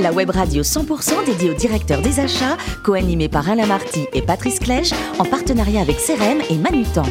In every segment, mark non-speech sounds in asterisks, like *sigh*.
La web radio 100% dédiée au directeur des achats, co-animée par Alain Marty et Patrice Clèche, en partenariat avec CRM et Manutan.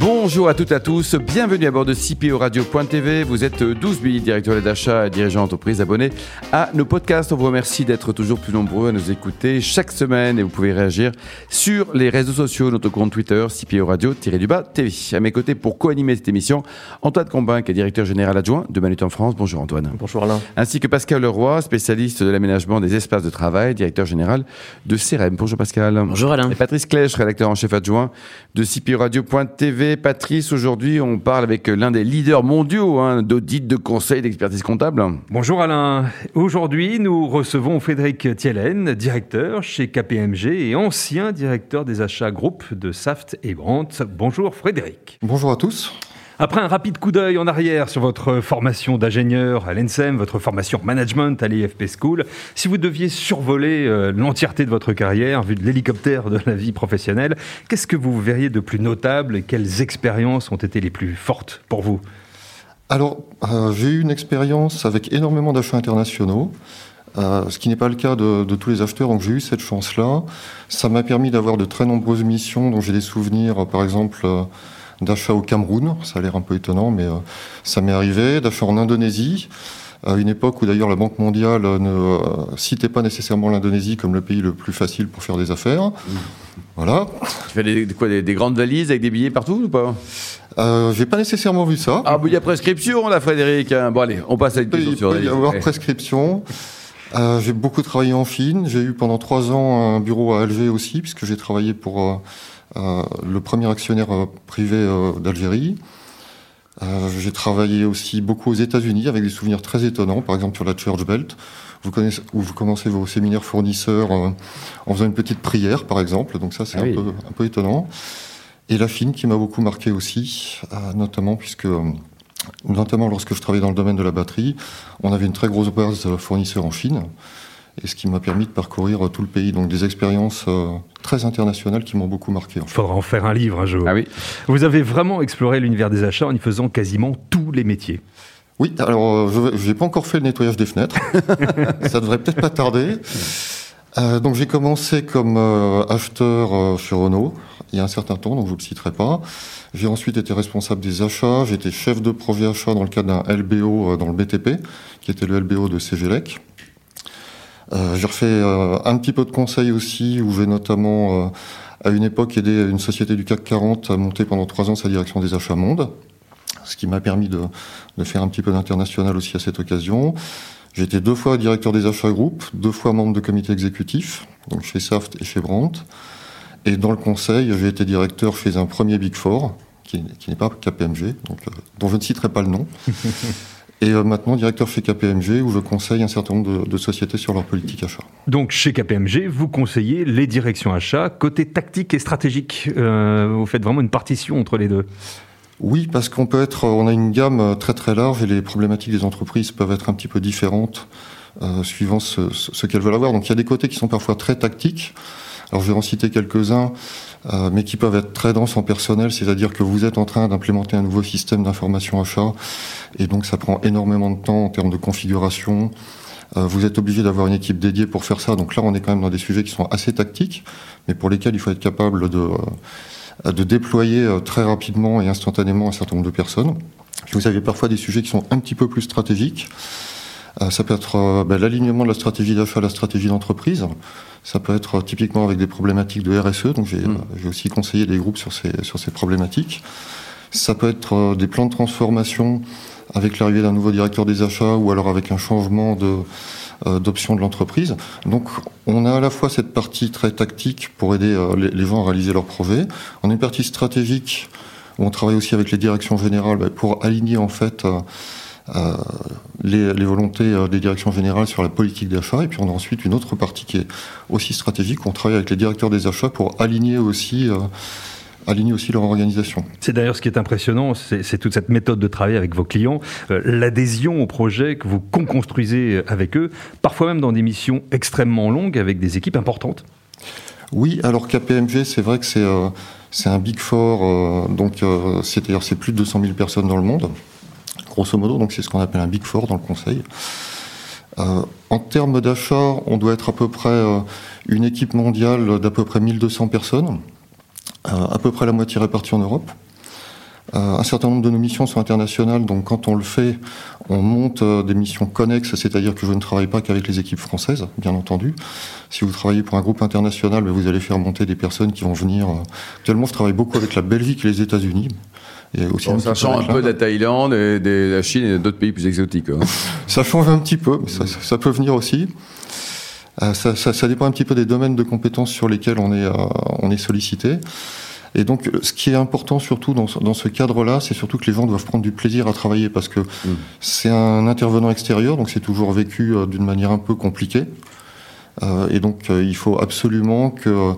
Bonjour à toutes et à tous, bienvenue à bord de CPO Radio.tv. Vous êtes 12 000 directeurs d'achats et dirigeants d'entreprise abonnés à nos podcasts. On vous remercie d'être toujours plus nombreux à nous écouter chaque semaine et vous pouvez réagir sur les réseaux sociaux, notre compte Twitter, CPO Radio-du-bas TV. À mes côtés pour co-animer cette émission, Antoine Combin, qui est directeur général adjoint de Manut en France. Bonjour Antoine. Bonjour Alain. Ainsi que Pascal Leroy, spécialiste de l'aménagement des espaces de travail, directeur général de CRM. Bonjour Pascal. Bonjour Alain. Et Patrice Clèche, rédacteur en chef adjoint de CPO Radio.tv. Patrice, aujourd'hui, on parle avec l'un des leaders mondiaux hein, d'audit, de conseil, d'expertise comptable. Bonjour Alain. Aujourd'hui, nous recevons Frédéric Thielen, directeur chez KPMG et ancien directeur des achats groupe de Saft et Brandt. Bonjour Frédéric. Bonjour à tous. Après un rapide coup d'œil en arrière sur votre formation d'ingénieur à l'ENSEM, votre formation management à l'EFP School, si vous deviez survoler euh, l'entièreté de votre carrière, vu de l'hélicoptère de la vie professionnelle, qu'est-ce que vous verriez de plus notable et quelles expériences ont été les plus fortes pour vous? Alors, euh, j'ai eu une expérience avec énormément d'achats internationaux. Euh, ce qui n'est pas le cas de, tous les acheteurs, donc j'ai eu cette chance-là. Ça m'a permis d'avoir de très nombreuses missions dont j'ai des souvenirs, par exemple, d'achat au Cameroun, ça a l'air un peu étonnant, mais euh, ça m'est arrivé, d'achat en Indonésie, à une époque où d'ailleurs la Banque mondiale ne euh, citait pas nécessairement l'Indonésie comme le pays le plus facile pour faire des affaires. Voilà. Tu fais des, quoi, des, grandes valises avec des billets partout ou pas? Euh, J'ai pas nécessairement vu ça. Ah, il y a prescription là, Frédéric. Hein. Bon, allez, on passe à une question sur Il peut y avoir prescription. Euh, j'ai beaucoup travaillé en Chine. J'ai eu pendant trois ans un bureau à Alger aussi, puisque j'ai travaillé pour euh, euh, le premier actionnaire privé d'Algérie. j'ai travaillé aussi beaucoup aux États-Unis avec des souvenirs très étonnants, par exemple sur la Church Belt, vous connaissez, où vous commencez vos séminaires fournisseurs en faisant une petite prière, par exemple. Donc ça, c'est ah un, peu, un, peu, étonnant. Et la Chine qui m'a beaucoup marqué aussi, notamment puisque notamment lorsque je travaillais dans le domaine de la batterie, on avait une très grosse base de fournisseurs en Chine et ce qui m'a permis de parcourir tout le pays. Donc des expériences euh, très internationales qui m'ont beaucoup marqué. Il faudra en faire un livre un jour. Ah oui. Vous avez vraiment exploré l'univers des achats en y faisant quasiment tous les métiers. Oui, alors euh, je n'ai pas encore fait le nettoyage des fenêtres. *laughs* Ça devrait peut-être pas tarder. Euh, donc j'ai commencé comme euh, acheteur chez Renault il y a un certain temps, donc je ne le citerai pas. J'ai ensuite été responsable des achats, j'étais chef de projet achat dans le cadre d'un LBO dans le BTP, qui était le LBO de CGLEC. Euh, j'ai refait euh, un petit peu de conseil aussi, où j'ai notamment, euh, à une époque, aidé une société du CAC 40 à monter pendant trois ans sa direction des achats monde, ce qui m'a permis de, de, faire un petit peu d'international aussi à cette occasion. J'ai été deux fois directeur des achats groupes, deux fois membre de comité exécutif, donc chez Saft et chez Brandt. Et dans le conseil, j'ai été directeur chez un premier Big Four, qui, qui n'est pas KPMG, donc, dont je ne citerai pas le nom. *laughs* et euh, maintenant directeur chez KPMG où je conseille un certain nombre de, de, sociétés sur leur politique achat. Donc chez KPMG, vous conseillez les directions achats côté tactique et stratégique. Euh, vous faites vraiment une partition entre les deux. Oui, parce qu'on peut être, on a une gamme très très large et les problématiques des entreprises peuvent être un petit peu différentes euh, suivant ce, ce qu'elles veulent avoir. Donc il y a des côtés qui sont parfois très tactiques. Alors je vais en citer quelques-uns. Euh, mais qui peuvent être très denses en personnel, c'est-à-dire que vous êtes en train d'implémenter un nouveau système d'information achat, et donc ça prend énormément de temps en termes de configuration. Euh, vous êtes obligé d'avoir une équipe dédiée pour faire ça, donc là on est quand même dans des sujets qui sont assez tactiques, mais pour lesquels il faut être capable de, euh, de déployer très rapidement et instantanément un certain nombre de personnes. Vous avez parfois des sujets qui sont un petit peu plus stratégiques. Ça peut être ben, l'alignement de la stratégie d'achat à la stratégie d'entreprise. Ça peut être typiquement avec des problématiques de RSE, donc j'ai mm. aussi conseillé des groupes sur ces, sur ces problématiques. Ça peut être euh, des plans de transformation avec l'arrivée d'un nouveau directeur des achats ou alors avec un changement de euh, d'option de l'entreprise. Donc on a à la fois cette partie très tactique pour aider euh, les, gens à réaliser leurs projets. On a une partie stratégique où on travaille aussi avec les directions générales bah, pour aligner en fait euh, les, les, volontés euh, des directions générales sur la politique d'achat. Et puis on a ensuite une autre partie qui est aussi stratégique. On travaille avec les directeurs des achats pour aligner aussi euh, aligner aussi leur organisation. C'est d'ailleurs ce qui est impressionnant, c'est toute cette méthode de travail avec vos clients, l'adhésion au projet que vous construisez avec eux, parfois même dans des missions extrêmement longues avec des équipes importantes. Oui, alors KPMG, c'est vrai que c'est c'est un big four, donc c'est-à-dire c'est plus de 200 000 personnes dans le monde grosso modo, donc c'est ce qu'on appelle un Big Four dans le conseil. en termes d'achat, on doit être à peu près une équipe mondiale d'à peu près 1200 personnes, à peu près la moitié répartie en Europe. Euh, un certain nombre de nos missions sont internationales, donc quand on le fait, on monte euh, des missions connexes, c'est-à-dire que je ne travaille pas qu'avec les équipes françaises, bien entendu. Si vous travaillez pour un groupe international, vous allez faire monter des personnes qui vont venir. Euh, actuellement, je travaille beaucoup avec la Belgique et les États-Unis. Aussi ça change un peu de la Thaïlande, et de la Chine et d'autres pays plus exotiques. Hein. *laughs* ça change un petit peu, mais ça, peut venir aussi. ça, ça, dépend un petit peu des domaines de compétences sur lesquels on est, on est sollicité. Et donc, ce qui est important surtout dans, ce cadre-là, c'est surtout que les gens doivent prendre du plaisir à travailler parce que mm. c'est un intervenant extérieur, donc c'est toujours vécu euh, d'une manière un peu compliquée. Euh, et donc, euh, il faut absolument que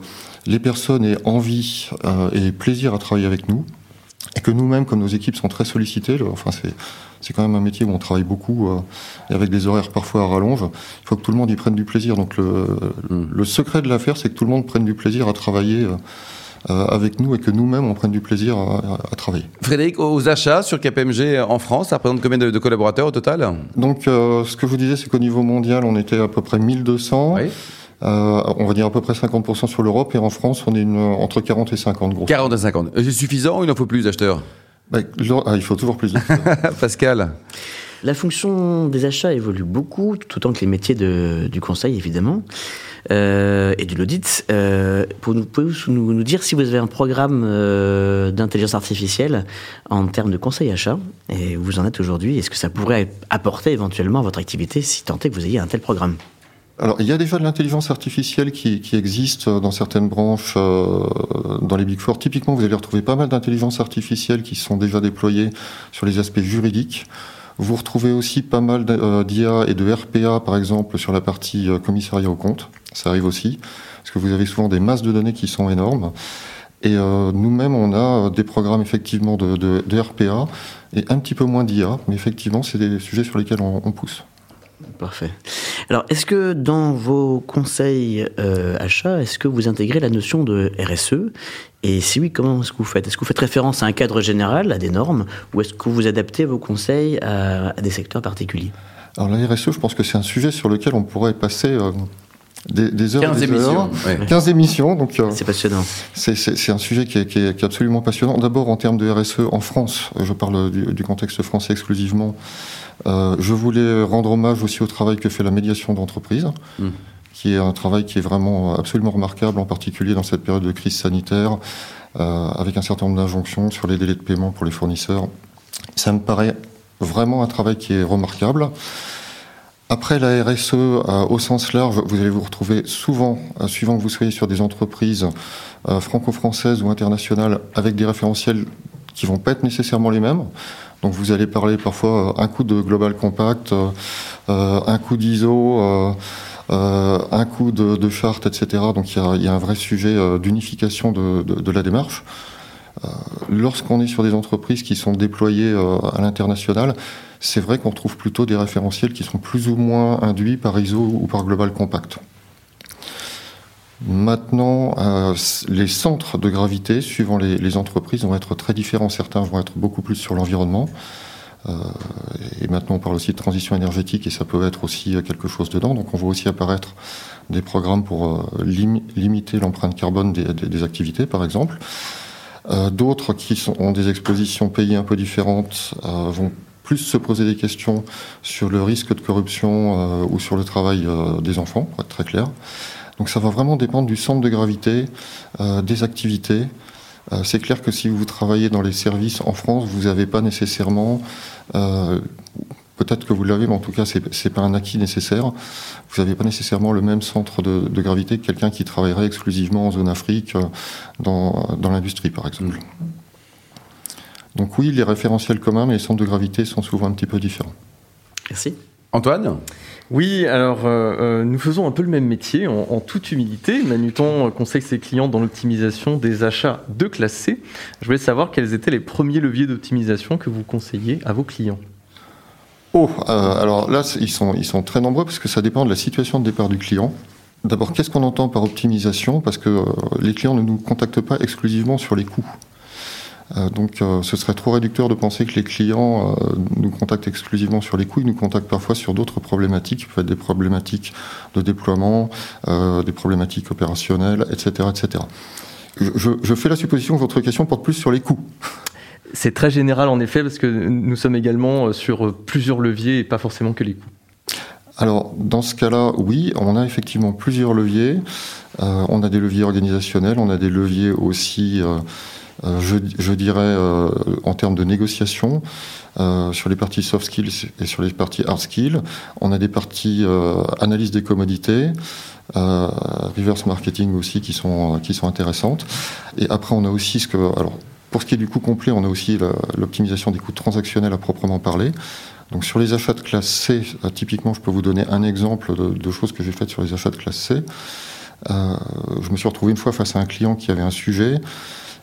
les personnes aient envie et plaisir à travailler avec nous. Et que nous-mêmes, comme nos équipes sont très sollicitées, enfin c'est quand même un métier où on travaille beaucoup et avec des horaires parfois à rallonge. Il faut que tout le monde y prenne du plaisir. Donc le, le secret de l'affaire, c'est que tout le monde prenne du plaisir à travailler euh, avec nous et que nous-mêmes on prenne du plaisir à, travailler. Frédéric, aux achats sur KPMG en France, ça représente combien de, collaborateurs au total? Donc euh, ce que je vous disais, c'est qu'au niveau mondial, on était à peu près 1200. Oui. Euh, on va dire à peu près 50% sur l'Europe et en France, on est une, entre 40 et 50 gros. 40 et 50. C'est suffisant ou il en faut plus d'acheteurs bah, ah, Il faut toujours plus. *laughs* Pascal La fonction des achats évolue beaucoup, tout autant que les métiers de, du conseil, évidemment. Euh, et de l'audit. Euh, pouvez-vous nous, nous, dire si vous avez un programme euh, d'intelligence artificielle en termes de conseil achat et où vous en êtes aujourd'hui Est-ce que ça pourrait apporter éventuellement à votre activité si tant est que vous ayez un tel programme? Alors, il y a déjà de l'intelligence artificielle qui, existe dans certaines branches, euh, dans les Big Four. Typiquement, vous allez retrouver pas mal d'intelligence artificielle qui sont déjà déployées sur les aspects juridiques. Vous retrouvez aussi pas mal euh, d'IA et de RPA, par exemple, sur la partie euh, commissariat au compte. Ça arrive aussi, parce que vous avez souvent des masses de données qui sont énormes. Et euh, nous-mêmes, on a des programmes effectivement de, RPA et un petit peu moins d'IA, mais effectivement, c'est des sujets sur lesquels on pousse. Parfait. Alors, est-ce que dans vos conseils euh, achats, est-ce que vous intégrez la notion de RSE Et si oui, comment est-ce que vous faites? Est-ce que vous faites référence à un cadre général, à des normes, ou est-ce que vous adaptez vos conseils à, des secteurs particuliers? Alors, la RSE, je pense que c'est un sujet sur lequel on pourrait passer. Euh, des, heures 15 émissions. 15 émissions, donc euh, c'est passionnant. C'est un sujet qui est, qui est, absolument passionnant. D'abord en termes de RSE en France, je parle du, du contexte français exclusivement. Euh, je voulais rendre hommage aussi au travail que fait la médiation d'entreprise, hmm. qui est un travail qui est vraiment absolument remarquable, en particulier dans cette période de crise sanitaire, euh, avec un certain nombre d'injonctions sur les délais de paiement pour les fournisseurs. Ça me paraît vraiment un travail qui est remarquable. Après la RSE, euh, au sens large, vous allez vous retrouver souvent, suivant que vous soyez sur des entreprises franco-françaises ou internationales, avec des référentiels qui vont pas être nécessairement les mêmes. Donc vous allez parler parfois euh, un coup de Global Compact, euh, euh, un coup d'ISO, un coup de, charte, etc. Donc il y a, un vrai sujet d'unification de, la démarche. Lorsqu'on est sur des entreprises qui sont déployées à l'international, c'est vrai qu'on trouve plutôt des référentiels qui sont plus ou moins induits par ISO ou par Global Compact. Maintenant, euh, les centres de gravité, suivant les, entreprises, vont être très différents. Certains vont être beaucoup plus sur l'environnement. Euh, et maintenant, on parle aussi de transition énergétique et ça peut être aussi quelque chose dedans. Donc, on voit aussi apparaître des programmes pour euh, limiter l'empreinte carbone des, activités, par exemple. D'autres qui ont des expositions pays un peu différentes vont plus se poser des questions sur le risque de corruption ou sur le travail des enfants, pour être très clair. Donc ça va vraiment dépendre du centre de gravité, euh, des activités. Euh, c'est clair que si vous travaillez dans les services en France, vous n'avez pas nécessairement, euh, peut-être que vous l'avez, mais en tout cas, ce n'est pas un acquis nécessaire. Vous n'avez pas nécessairement le même centre de, gravité que quelqu'un qui travaillerait exclusivement en zone Afrique, dans, dans l'industrie, par exemple. Donc oui, les référentiels communs, mais les centres de gravité sont souvent un petit peu différents. Merci. Antoine oui, alors euh, euh, nous faisons un peu le même métier en, toute humilité. Manuton conseille ses clients dans l'optimisation des achats de classe C. Je voulais savoir quels étaient les premiers leviers d'optimisation que vous conseillez à vos clients. Oh, euh, alors là, ils sont, ils sont très nombreux parce que ça dépend de la situation de départ du client. D'abord, qu'est-ce qu'on entend par optimisation? Parce que les clients ne nous contactent pas exclusivement sur les coûts. Donc ce serait trop réducteur de penser que les clients nous contactent exclusivement sur les coûts, ils nous contactent parfois sur d'autres problématiques, peut être des problématiques de déploiement, des problématiques opérationnelles, etc. etc. Je, je, fais la supposition que votre question porte plus sur les coûts. C'est très général en effet parce que nous sommes également sur plusieurs leviers et pas forcément que les coûts. Alors, dans ce cas-là, oui, on a effectivement plusieurs leviers. Euh, on a des leviers organisationnels, on a des leviers aussi, euh, euh, je, dirais, en termes de négociation, sur les parties soft skills et sur les parties hard skills. On a des parties analyse des commodités, reverse marketing aussi qui sont, qui sont intéressantes. Et après, on a aussi ce que... Alors, pour ce qui est du coût complet, on a aussi l'optimisation des coûts transactionnels à proprement parler. Donc sur les achats de classe C, euh, typiquement, je peux vous donner un exemple de, choses que j'ai faites sur les achats de classe C. Euh, je me suis retrouvé une fois face à un client qui avait un sujet.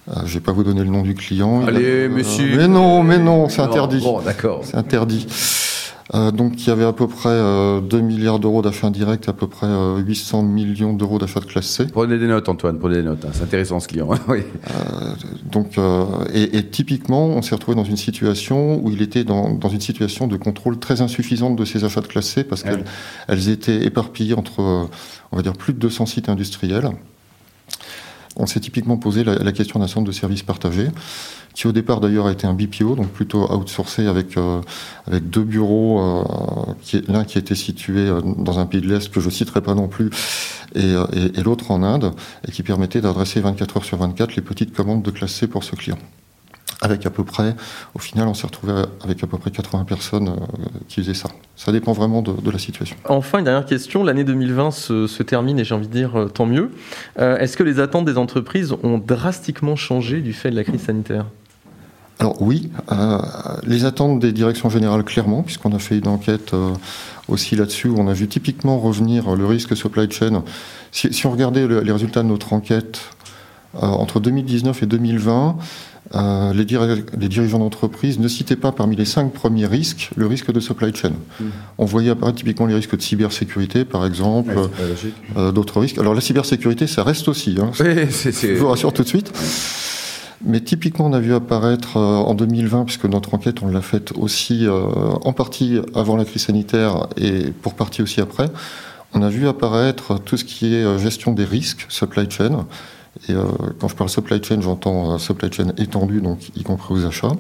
Euh, je ne vais pas vous donner le nom du client. Allez, monsieur. mais non, mais non, c'est interdit. Bon, d'accord. C'est interdit. Euh, donc il y avait à peu près 2 euh, milliards d'euros d'achats indirects, à peu près 800 euh, millions d'euros d'achats de classe C. Prenez des notes, Antoine, prenez des notes. Hein. C'est intéressant ce client. *laughs* oui. donc, et, typiquement, on s'est retrouvé dans une situation où il était dans, dans, une situation de contrôle très insuffisante de ces achats de classe C parce qu'elles étaient éparpillées entre, on va dire, plus de 200 sites industriels. On s'est typiquement posé la, question d'un centre de services partagés qui au départ d'ailleurs a été un BPO, donc plutôt outsourcé avec, euh, deux bureaux, euh, l'un qui était situé euh, dans un pays de l'Est que je citerai pas non plus, et, l'autre en Inde, et qui permettait d'adresser 24 heures sur 24 les petites commandes de classe pour ce client avec à peu près, au final, on s'est retrouvé avec à peu près 80 personnes qui faisaient ça. Ça dépend vraiment de, la situation. Enfin, une dernière question. L'année 2020 se, se, termine et j'ai envie de dire tant mieux. Est-ce que les attentes des entreprises ont drastiquement changé du fait de la crise sanitaire? Alors oui, euh, les attentes des directions générales clairement, puisqu'on a fait une enquête euh, aussi là-dessus, où on a vu typiquement revenir le risque supply chain. Si, on regardait les résultats de notre enquête euh, entre 2019 et 2020, les, dirigeants d'entreprise ne citaient pas parmi les cinq premiers risques le risque de supply chain. Mmh. On voyait apparaître typiquement les risques de cybersécurité, par exemple, d'autres risques. Alors la cybersécurité, ça reste aussi. Hein, oui, je vous rassure tout de suite. Mais typiquement, on a vu apparaître euh, en 2020, puisque notre enquête, on l'a faite aussi euh, en partie avant la crise sanitaire et pour partie aussi après, on a vu apparaître tout ce qui est euh, gestion des risques, supply chain. Et quand je parle supply chain, j'entends supply chain étendue, donc y compris aux achats.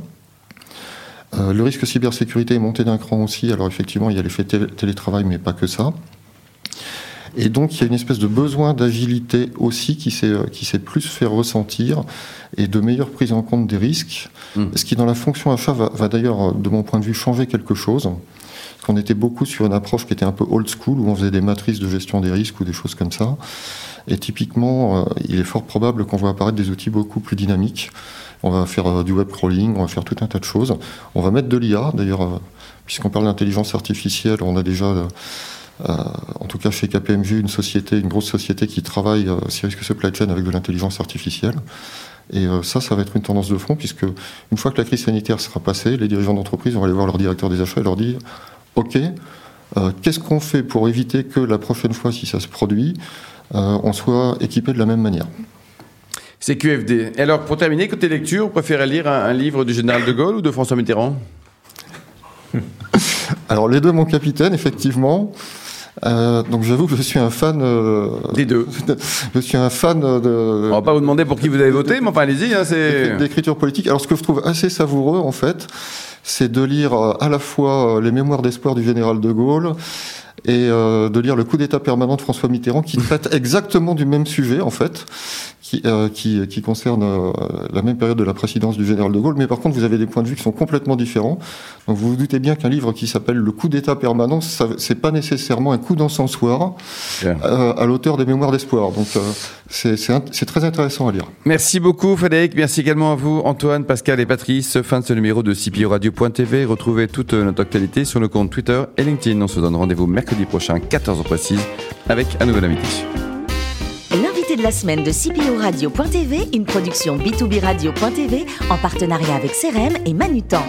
le risque cybersécurité est monté d'un cran aussi. Alors effectivement, il y a l'effet télétravail, mais pas que ça. Et donc, il y a une espèce de besoin d'agilité aussi qui s'est, euh, plus fait ressentir et de meilleure prise en compte des risques. Mmh. Ce qui, dans la fonction achat, va, d'ailleurs, de mon point de vue, changer quelque chose. On était beaucoup sur une approche qui était un peu old school, où on faisait des matrices de gestion des risques ou des choses comme ça. Et typiquement, euh, il est fort probable qu'on voit apparaître des outils beaucoup plus dynamiques. On va faire euh, du web crawling, on va faire tout un tas de choses. On va mettre de l'IA, d'ailleurs, puisqu'on parle d'intelligence artificielle, on a déjà euh, en tout cas chez KPMG, une société, une grosse société qui travaille euh, sur risque supply chain avec de l'intelligence artificielle. Et euh, ça, ça va être une tendance de fond, puisque une fois que la crise sanitaire sera passée, les dirigeants d'entreprise vont aller voir leur directeur des achats et leur dire OK, qu'est-ce qu'on fait pour éviter que la prochaine fois, si ça se produit, on soit équipé de la même manière C'est QFD. alors, pour terminer, côté lecture, vous préférez lire un livre du général de Gaulle ou de François Mitterrand? *laughs* Alors, les deux, mon capitaine, effectivement. Euh, donc j'avoue que je suis un fan euh, des deux. *laughs* je suis un fan de. On va pas vous demander pour qui vous avez voté, mais enfin allez-y. Hein, c'est d'écriture politique. Alors ce que je trouve assez savoureux en fait, c'est de lire euh, à la fois les mémoires d'espoir du général de Gaulle et de lire le coup d'état permanent de François Mitterrand qui traite exactement du même sujet en fait qui, euh, qui, qui, concerne euh, la même période de la présidence du général de Gaulle, mais par contre vous avez des points de vue qui sont complètement différents. Donc vous vous doutez bien qu'un livre qui s'appelle Le coup d'État permanent, c'est pas nécessairement un coup d'encensoir euh, à l'auteur des Mémoires d'espoir. Donc c'est très intéressant à lire. Merci beaucoup Frédéric, merci également à vous Antoine, Pascal et Patrice. Fin de ce numéro de CPO Radio.tv. Retrouvez toute notre actualité sur nos comptes Twitter et LinkedIn. On se donne rendez-vous mercredi prochain, 14h précise, avec un nouvel invité la semaine de CPO Radio.tv, une production B2B Radio.tv en partenariat avec CRM et Manutan.